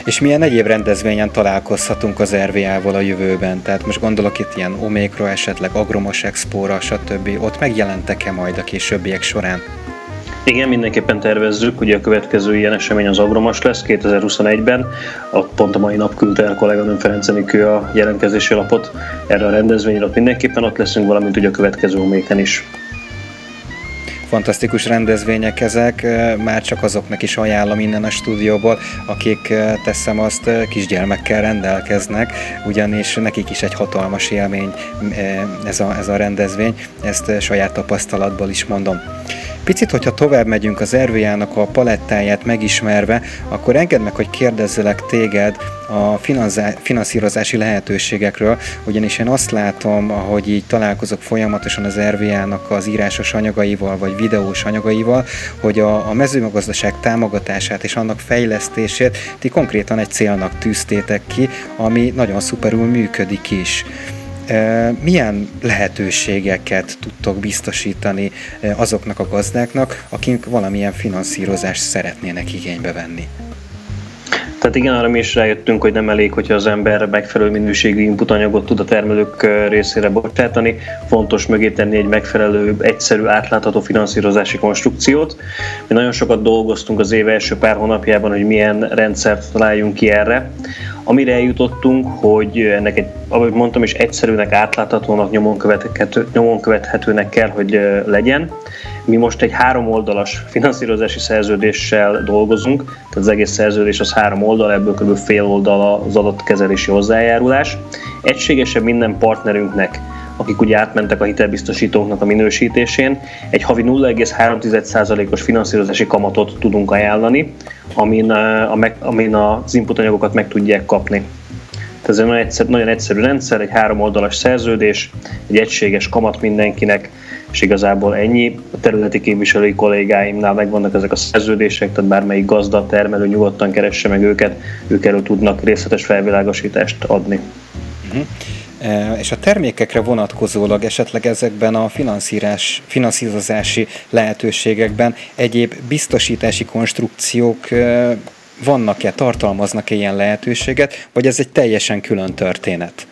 És milyen egyéb rendezvényen találkozhatunk az RVA-val a jövőben? Tehát most gondolok itt ilyen Omékra, esetleg Agromos Expo-ra, stb. Ott megjelentek-e majd a későbbiek során? Igen, mindenképpen tervezzük, ugye a következő ilyen esemény az Agromas lesz 2021-ben, ott pont a mai nap küldte el kolléganőm Ferenc Enikő a jelentkezési lapot erre a rendezvényre, ott mindenképpen ott leszünk, valamint ugye a következő oméken is. Fantasztikus rendezvények ezek, már csak azoknak is ajánlom innen a stúdióból, akik teszem azt kisgyermekkel rendelkeznek, ugyanis nekik is egy hatalmas élmény ez a, ez a rendezvény, ezt saját tapasztalatból is mondom. Picit, hogyha tovább megyünk az RVA-nak a palettáját megismerve, akkor engedd meg, hogy kérdezzelek téged a finanszírozási lehetőségekről, ugyanis én azt látom, ahogy így találkozok folyamatosan az RVA-nak az írásos anyagaival, vagy videós anyagaival, hogy a, a mezőgazdaság támogatását és annak fejlesztését ti konkrétan egy célnak tűztétek ki, ami nagyon szuperül működik is milyen lehetőségeket tudtok biztosítani azoknak a gazdáknak, akik valamilyen finanszírozást szeretnének igénybe venni? Tehát igen, arra mi is rájöttünk, hogy nem elég, hogyha az ember megfelelő minőségű input anyagot tud a termelők részére bocsátani. Fontos mögé tenni egy megfelelő, egyszerű, átlátható finanszírozási konstrukciót. Mi nagyon sokat dolgoztunk az év első pár hónapjában, hogy milyen rendszert találjunk ki erre. Amire eljutottunk, hogy ennek egy, ahogy mondtam is, egyszerűnek, átláthatónak, nyomon, követhető, nyomon követhetőnek kell, hogy legyen. Mi most egy három oldalas finanszírozási szerződéssel dolgozunk, tehát az egész szerződés az három oldal, ebből kb. fél oldal az adatkezelési hozzájárulás. Egységesebb minden partnerünknek akik ugye átmentek a hitelbiztosítóknak a minősítésén, egy havi 0,3%-os finanszírozási kamatot tudunk ajánlani, amin, a, amin az input anyagokat meg tudják kapni. Ez egy nagyon egyszerű, nagyon egyszerű rendszer, egy három oldalas szerződés, egy egységes kamat mindenkinek, és igazából ennyi. A területi képviselői kollégáimnál megvannak ezek a szerződések, tehát bármelyik gazda, termelő nyugodtan keresse meg őket, ők erről tudnak részletes felvilágosítást adni. Uh-huh. És a termékekre vonatkozólag esetleg ezekben a finanszírás, finanszírozási lehetőségekben egyéb biztosítási konstrukciók e, vannak-e, tartalmaznak-e ilyen lehetőséget, vagy ez egy teljesen külön történet?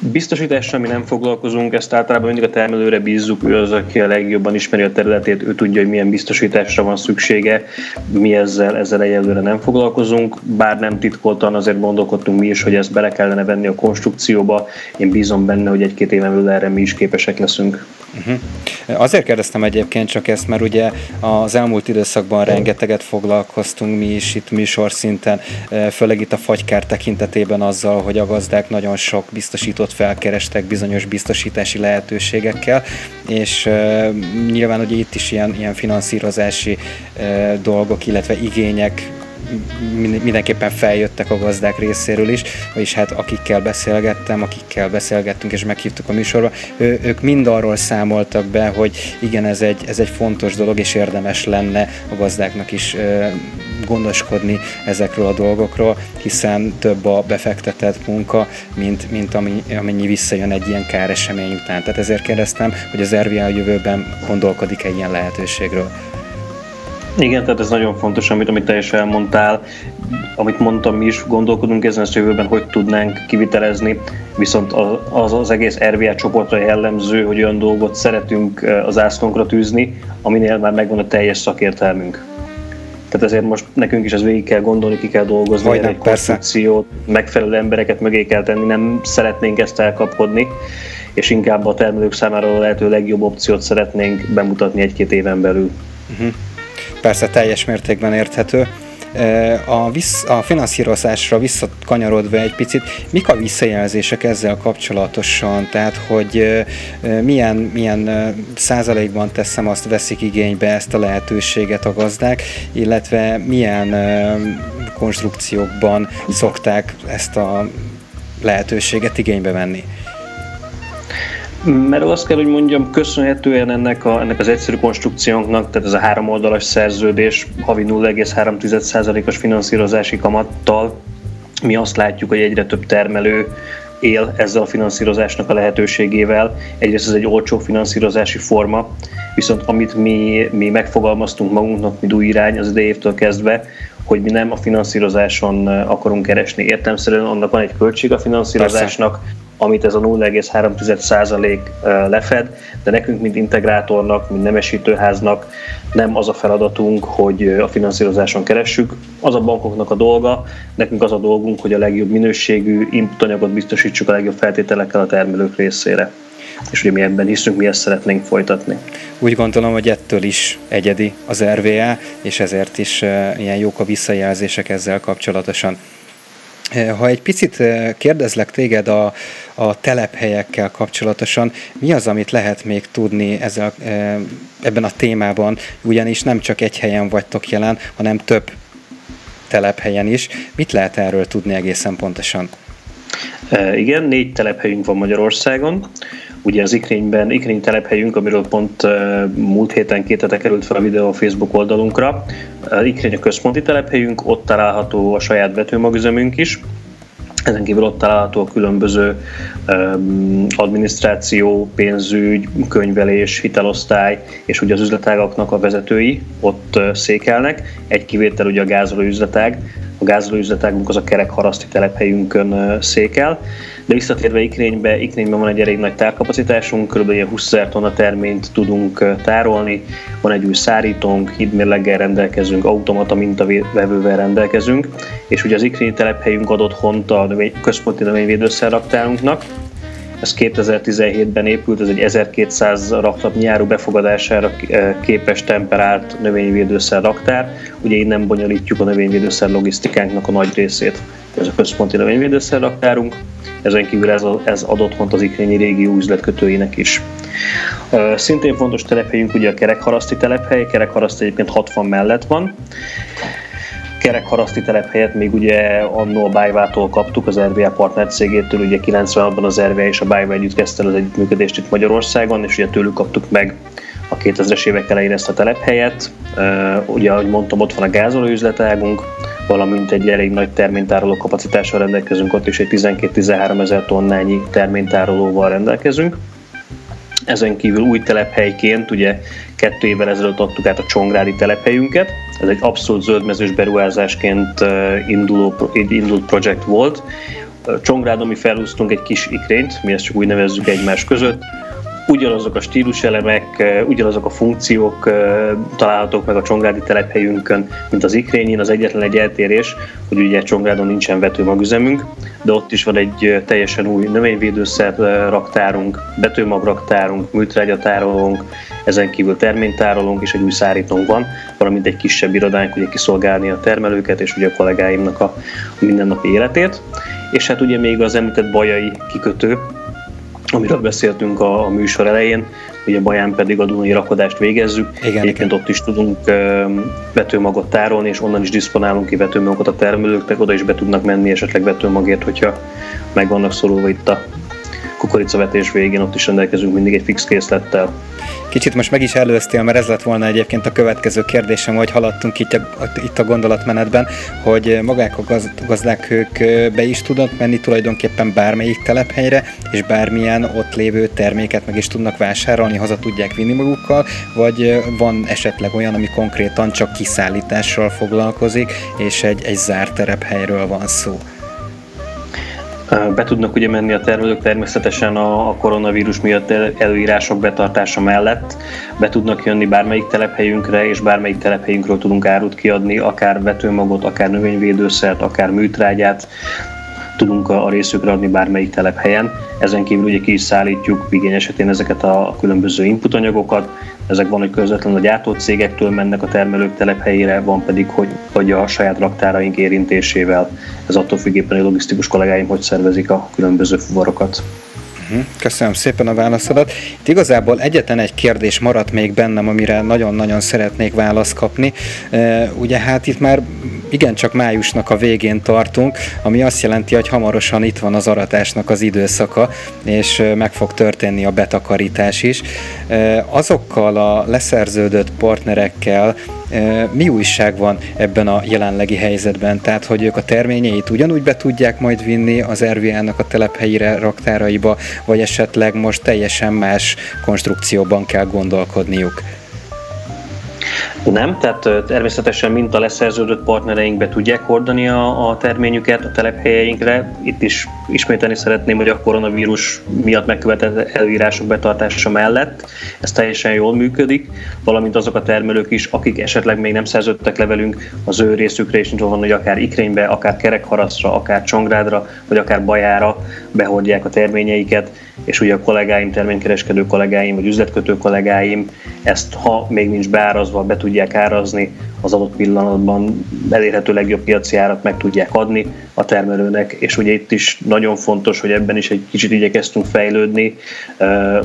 Biztosítással mi nem foglalkozunk, ezt általában mindig a termelőre bízzuk, ő az, aki a legjobban ismeri a területét, ő tudja, hogy milyen biztosításra van szüksége, mi ezzel, ezzel egyelőre nem foglalkozunk, bár nem titkoltan azért gondolkodtunk mi is, hogy ezt bele kellene venni a konstrukcióba, én bízom benne, hogy egy-két éven belül erre mi is képesek leszünk. Uh-huh. Azért kérdeztem egyébként csak ezt, mert ugye az elmúlt időszakban rengeteget foglalkoztunk mi is itt műsorszinten, főleg itt a fagykár tekintetében azzal, hogy a gazdák nagyon sok biztosítót felkerestek bizonyos biztosítási lehetőségekkel, és nyilván ugye itt is ilyen, ilyen finanszírozási dolgok, illetve igények mindenképpen feljöttek a gazdák részéről is, vagyis hát akikkel beszélgettem, akikkel beszélgettünk és meghívtuk a műsorba, ő, ők mind arról számoltak be, hogy igen, ez egy, ez egy fontos dolog, és érdemes lenne a gazdáknak is gondoskodni ezekről a dolgokról, hiszen több a befektetett munka, mint, mint ami, amennyi visszajön egy ilyen káresemény után. Tehát ezért kérdeztem, hogy az RVA a jövőben gondolkodik egy ilyen lehetőségről. Igen, tehát ez nagyon fontos, amit, amit te is elmondtál. Amit mondtam, mi is gondolkodunk ezen a jövőben, hogy tudnánk kivitelezni, viszont az, az egész RVA csoportra jellemző, hogy olyan dolgot szeretünk az ászlónkra tűzni, aminél már megvan a teljes szakértelmünk. Tehát ezért most nekünk is ez végig kell gondolni, ki kell dolgozni, Hogy egy konstrukciót, megfelelő embereket mögé kell tenni, nem szeretnénk ezt elkapkodni, és inkább a termelők számára a lehető legjobb opciót szeretnénk bemutatni egy-két éven belül. Uh-huh persze teljes mértékben érthető. A, vissz, a finanszírozásra visszakanyarodva egy picit, mik a visszajelzések ezzel kapcsolatosan? Tehát, hogy milyen, milyen százalékban teszem azt veszik igénybe ezt a lehetőséget a gazdák, illetve milyen konstrukciókban szokták ezt a lehetőséget igénybe venni? Mert azt kell, hogy mondjam, köszönhetően ennek, a, ennek az egyszerű konstrukciónknak, tehát ez a három oldalas szerződés havi 0,3%-os finanszírozási kamattal, mi azt látjuk, hogy egyre több termelő él ezzel a finanszírozásnak a lehetőségével. Egyrészt ez egy olcsó finanszírozási forma, viszont amit mi, mi megfogalmaztunk magunknak, mint új irány az idejétől kezdve, hogy mi nem a finanszírozáson akarunk keresni. Értelmszerűen annak van egy költség a finanszírozásnak, Persze amit ez a 0,3% lefed, de nekünk, mint integrátornak, mint nemesítőháznak nem az a feladatunk, hogy a finanszírozáson keressük. Az a bankoknak a dolga, nekünk az a dolgunk, hogy a legjobb minőségű inputanyagot biztosítsuk a legjobb feltételekkel a termelők részére. És ugye mi ebben hiszünk, mi ezt szeretnénk folytatni. Úgy gondolom, hogy ettől is egyedi az RVA, és ezért is ilyen jók a visszajelzések ezzel kapcsolatosan. Ha egy picit kérdezlek téged a, a telephelyekkel kapcsolatosan, mi az, amit lehet még tudni ezzel, ebben a témában, ugyanis nem csak egy helyen vagytok jelen, hanem több telephelyen is. Mit lehet erről tudni egészen pontosan? Igen, négy telephelyünk van Magyarországon. Ugye az Ikrényben, Ikrény telephelyünk, amiről pont múlt héten két hete került fel a videó a Facebook oldalunkra. Ikrény a központi telephelyünk, ott található a saját betűmagüzemünk is, ezen kívül ott található különböző um, adminisztráció, pénzügy, könyvelés, hitelosztály, és ugye az üzletágaknak a vezetői ott székelnek. Egy kivétel ugye a gázoló üzletág. A gázoló üzletágunk az a kerekharaszti telephelyünkön székel. De visszatérve Ikrénybe, Ikrényben van egy elég nagy tárkapacitásunk, kb. 20 ezer tonna terményt tudunk tárolni, van egy új szárítónk, hídmérleggel rendelkezünk, automata mintavevővel rendelkezünk, és ugye az Ikrényi telephelyünk adott hont a növény, központi növényvédőszerraktárunknak, ez 2017-ben épült, ez egy 1200 raktap áru befogadására képes temperált növényvédőszer raktár. Ugye innen bonyolítjuk a növényvédőszer logisztikánknak a nagy részét. Ez a központi növényvédőszer raktárunk. Ezen kívül ez, a, ez adott hont az ikrényi régió üzletkötőinek is. Szintén fontos telephelyünk ugye a Kerekharaszti telephely, Kerekharaszt egyébként 60 mellett van. Kerekharaszti telephelyet még ugye annó a Bájvától kaptuk, az RVA partner cégétől, ugye 96-ban az RVA és a Bájvá együtt kezdte az együttműködést itt Magyarországon, és ugye tőlük kaptuk meg a 2000-es évek elején ezt a telephelyet. Ugye, ahogy mondtam, ott van a gázoló üzletágunk, valamint egy elég nagy terménytároló kapacitással rendelkezünk, ott is egy 12-13 ezer tonnányi terménytárolóval rendelkezünk. Ezen kívül új telephelyként ugye kettő évvel ezelőtt adtuk át a Csongrádi telephelyünket. Ez egy abszolút zöldmezős beruházásként induló, indult projekt volt. Csongrádon mi felhúztunk egy kis ikrényt, mi ezt csak úgy nevezzük egymás között, ugyanazok a stíluselemek, ugyanazok a funkciók találhatók meg a Csongrádi telephelyünkön, mint az Ikrényin. Az egyetlen egy eltérés, hogy ugye Csongrádon nincsen vetőmagüzemünk, de ott is van egy teljesen új növényvédőszer raktárunk, betőmagraktárunk, műtrágyatárolónk, ezen kívül terménytárolónk és egy új szárítónk van, valamint egy kisebb irodánk, ugye kiszolgálni a termelőket és ugye a kollégáimnak a mindennapi életét. És hát ugye még az említett bajai kikötő, amiről beszéltünk a, a műsor elején, ugye Baján pedig a Dunai rakodást végezzük. Igen, Egyébként igen. ott is tudunk vetőmagot tárolni, és onnan is diszponálunk ki vetőmagot a termelőknek, oda is be tudnak menni esetleg vetőmagért, hogyha meg vannak szorulva itt a kukoricavetés végén, ott is rendelkezünk mindig egy fix készlettel. Kicsit most meg is előztél, mert ez lett volna egyébként a következő kérdésem, hogy haladtunk itt a, itt a gondolatmenetben, hogy magák a gaz, gazdák ők be is tudnak menni tulajdonképpen bármelyik telephelyre, és bármilyen ott lévő terméket meg is tudnak vásárolni, haza tudják vinni magukkal, vagy van esetleg olyan, ami konkrétan csak kiszállítással foglalkozik, és egy, egy zárt telephelyről van szó. Be tudnak ugye menni a termelők természetesen a, koronavírus miatt előírások betartása mellett. Be tudnak jönni bármelyik telephelyünkre, és bármelyik telephelyünkről tudunk árut kiadni, akár vetőmagot, akár növényvédőszert, akár műtrágyát tudunk a részükre adni bármelyik telephelyen. Ezen kívül ugye ki is szállítjuk igény esetén ezeket a különböző inputanyagokat, ezek van, hogy közvetlenül a gyártócégektől mennek a termelők telephelyére, van pedig, hogy, hogy a saját raktáraink érintésével. Ez attól függéppen, hogy a logisztikus kollégáim hogy szervezik a különböző fuvarokat. Mhm, köszönöm szépen a válaszodat. Itt igazából egyetlen egy kérdés maradt még bennem, amire nagyon-nagyon szeretnék választ kapni. Ugye hát itt már igencsak májusnak a végén tartunk, ami azt jelenti, hogy hamarosan itt van az aratásnak az időszaka, és meg fog történni a betakarítás is. Azokkal a leszerződött partnerekkel, mi újság van ebben a jelenlegi helyzetben? Tehát, hogy ők a terményeit ugyanúgy be tudják majd vinni az RVA-nak a telephelyire, raktáraiba, vagy esetleg most teljesen más konstrukcióban kell gondolkodniuk? Nem, tehát természetesen mint a leszerződött partnereink be tudják hordani a, a terményüket a telephelyeinkre. Itt is ismételni szeretném, hogy a koronavírus miatt megkövetett előírások betartása mellett ez teljesen jól működik, valamint azok a termelők is, akik esetleg még nem szerződtek le velünk, az ő részükre is van, hogy akár ikrénybe, akár kerekharasztra, akár csongrádra, vagy akár bajára behordják a terményeiket, és ugye a kollégáim, terménykereskedő kollégáim, vagy üzletkötő kollégáim ezt, ha még nincs beárazva, be tudják árazni, az adott pillanatban elérhető legjobb piaci árat meg tudják adni a termelőnek, és ugye itt is nagyon fontos, hogy ebben is egy kicsit igyekeztünk fejlődni.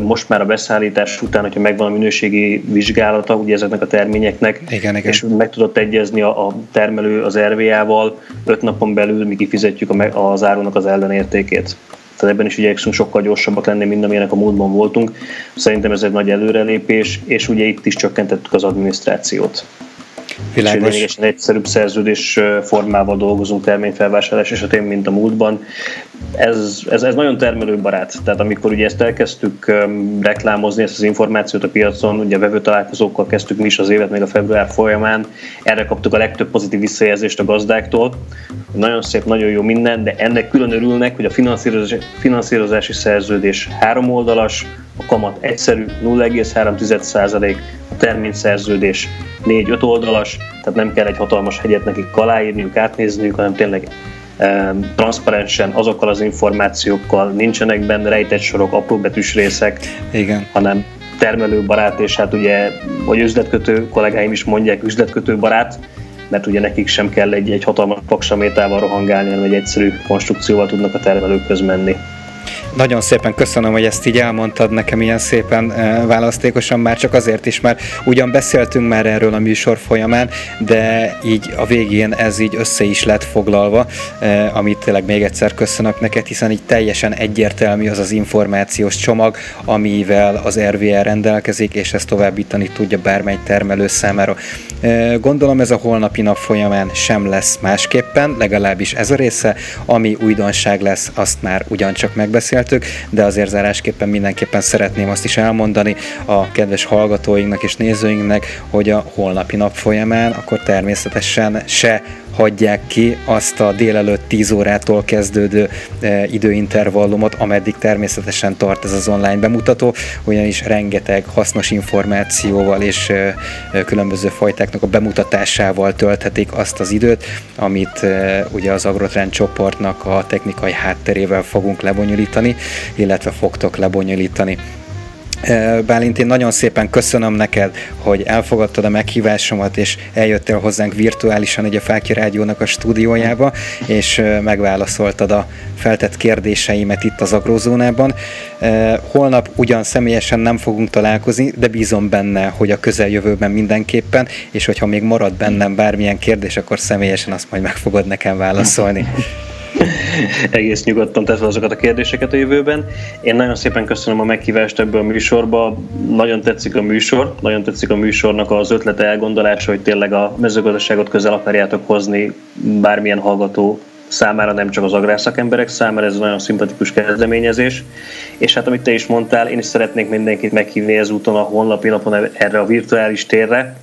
Most már a beszállítás után, hogyha megvan a minőségi vizsgálata ugye ezeknek a terményeknek, igen, igen. és meg tudott egyezni a, a termelő az RVA-val, öt napon belül mi kifizetjük az árunak az ellenértékét. Tehát ebben is igyekszünk sokkal gyorsabbak lenni, mint amilyenek a múltban voltunk. Szerintem ez egy nagy előrelépés, és ugye itt is csökkentettük az adminisztrációt. Világos. És lényegesen egyszerűbb szerződés formával dolgozunk terményfelvásárlás esetén, mint a múltban. Ez, ez, ez nagyon termelőbarát. Tehát amikor ugye ezt elkezdtük reklámozni, ezt az információt a piacon, ugye a vevő találkozókkal kezdtük mi is az évet, még a február folyamán, erre kaptuk a legtöbb pozitív visszajelzést a gazdáktól. Nagyon szép, nagyon jó minden, de ennek külön örülnek, hogy a finanszírozási, finanszírozási szerződés három oldalas, a kamat egyszerű, 0,3%, a terményszerződés 4-5 oldalas, tehát nem kell egy hatalmas hegyet nekik aláírniuk, átnézniük, hanem tényleg e, transzparensen azokkal az információkkal nincsenek benne rejtett sorok, apró betűs részek, Igen. hanem termelőbarát, és hát ugye, hogy üzletkötő kollégáim is mondják, üzletkötő barát, mert ugye nekik sem kell egy, egy hatalmas paksamétával rohangálni, hanem egy egyszerű konstrukcióval tudnak a termelőkhöz menni. Nagyon szépen köszönöm, hogy ezt így elmondtad nekem ilyen szépen e, választékosan, már csak azért is, mert ugyan beszéltünk már erről a műsor folyamán, de így a végén ez így össze is lett foglalva, e, amit tényleg még egyszer köszönök neked, hiszen így teljesen egyértelmű az az információs csomag, amivel az RVR rendelkezik, és ezt továbbítani tudja bármely termelő számára. E, gondolom ez a holnapi nap folyamán sem lesz másképpen, legalábbis ez a része, ami újdonság lesz, azt már ugyancsak megbeszéltük, de azért zárásképpen mindenképpen szeretném azt is elmondani a kedves hallgatóinknak és nézőinknek, hogy a holnapi nap folyamán akkor természetesen se hagyják ki azt a délelőtt 10 órától kezdődő e, időintervallumot, ameddig természetesen tart ez az online bemutató, ugyanis rengeteg hasznos információval és e, e, különböző fajtáknak a bemutatásával tölthetik azt az időt, amit ugye az Agrotrend csoportnak a technikai hátterével fogunk lebonyolítani, illetve fogtok lebonyolítani. Bálint, én nagyon szépen köszönöm neked, hogy elfogadtad a meghívásomat, és eljöttél hozzánk virtuálisan egy a Fáki Rádiónak a stúdiójába, és megválaszoltad a feltett kérdéseimet itt az Agrózónában. Holnap ugyan személyesen nem fogunk találkozni, de bízom benne, hogy a közeljövőben mindenképpen, és hogyha még marad bennem bármilyen kérdés, akkor személyesen azt majd meg fogod nekem válaszolni. [laughs] [laughs] egész nyugodtan teszve azokat a kérdéseket a jövőben. Én nagyon szépen köszönöm a meghívást ebből a műsorba. Nagyon tetszik a műsor, nagyon tetszik a műsornak az ötlete, elgondolása, hogy tényleg a mezőgazdaságot közel akarjátok hozni bármilyen hallgató számára, nem csak az agrárszakemberek számára, ez nagyon szimpatikus kezdeményezés. És hát amit te is mondtál, én is szeretnék mindenkit meghívni ezúton a honlapi napon erre a virtuális térre,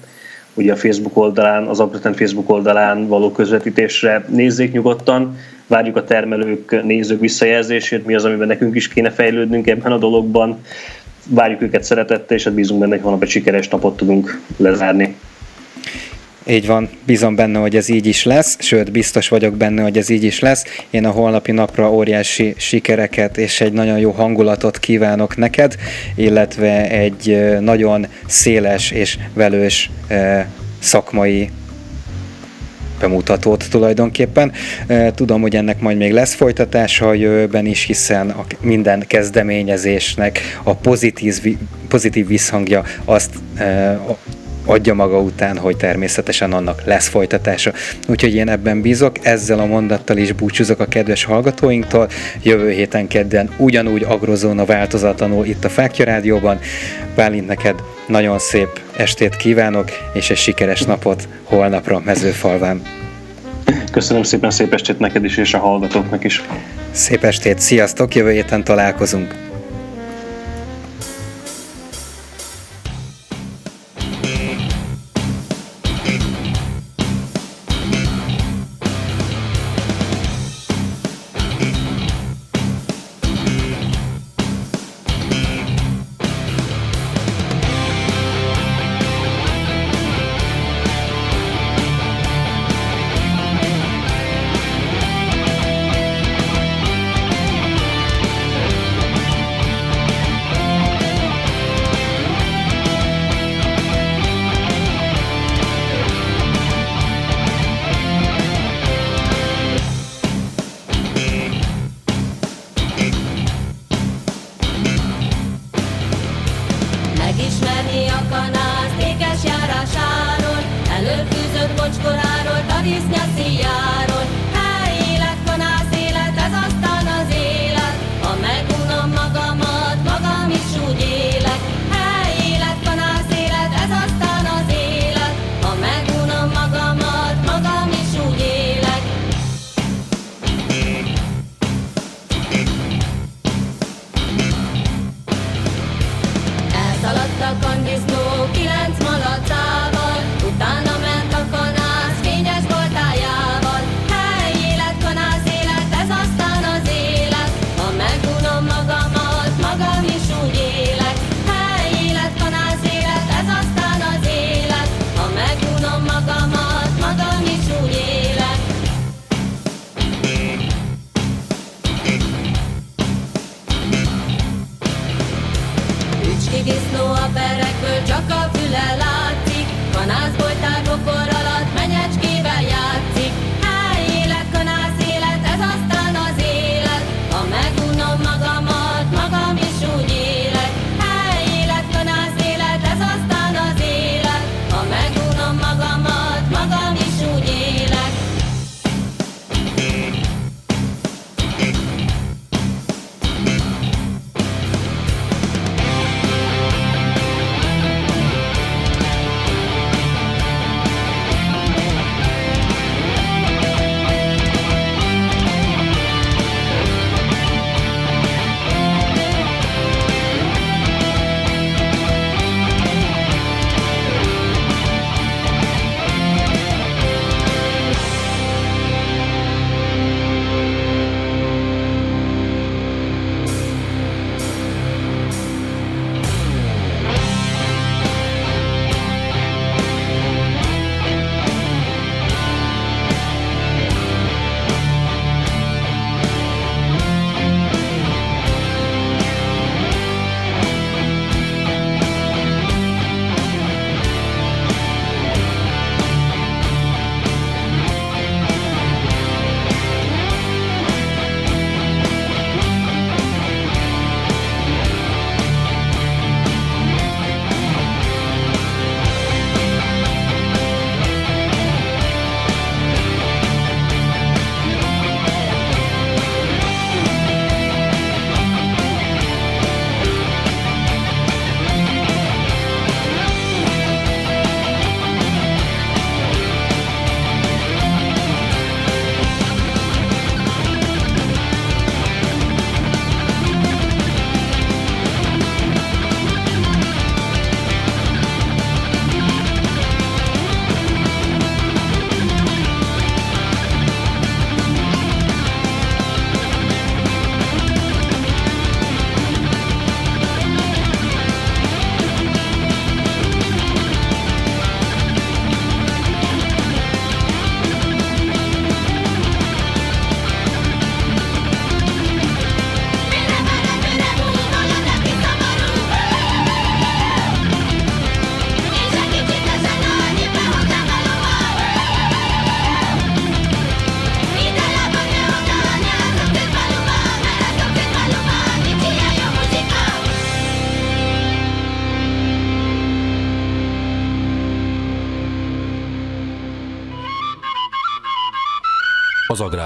ugye a Facebook oldalán, az Agrotent Facebook oldalán való közvetítésre nézzék nyugodtan, várjuk a termelők, nézők visszajelzését, mi az, amiben nekünk is kéne fejlődnünk ebben a dologban. Várjuk őket szeretettel, és hát bízunk benne, hogy holnap egy sikeres napot tudunk lezárni. Így van, bízom benne, hogy ez így is lesz, sőt, biztos vagyok benne, hogy ez így is lesz. Én a holnapi napra óriási sikereket és egy nagyon jó hangulatot kívánok neked, illetve egy nagyon széles és velős szakmai bemutatót tulajdonképpen. Tudom, hogy ennek majd még lesz folytatása a jövőben is, hiszen a minden kezdeményezésnek a pozitív, pozitív visszhangja azt adja maga után, hogy természetesen annak lesz folytatása. Úgyhogy én ebben bízok, ezzel a mondattal is búcsúzok a kedves hallgatóinktól. Jövő héten kedden ugyanúgy agrozóna változatlanul itt a Fákja Rádióban. Bálint neked nagyon szép estét kívánok, és egy sikeres napot holnapra mezőfalván. Köszönöm szépen, szép estét neked is, és a hallgatóknak is. Szép estét, sziasztok, jövő héten találkozunk.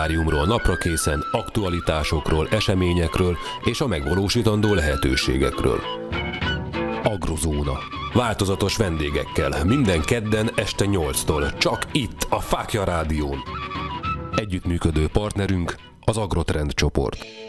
Az agráriumról napra készen, aktualitásokról, eseményekről és a megvalósítandó lehetőségekről. Agrozóna. Változatos vendégekkel, minden kedden este 8-tól, csak itt, a Fákja Rádión. Együttműködő partnerünk az Agrotrend csoport.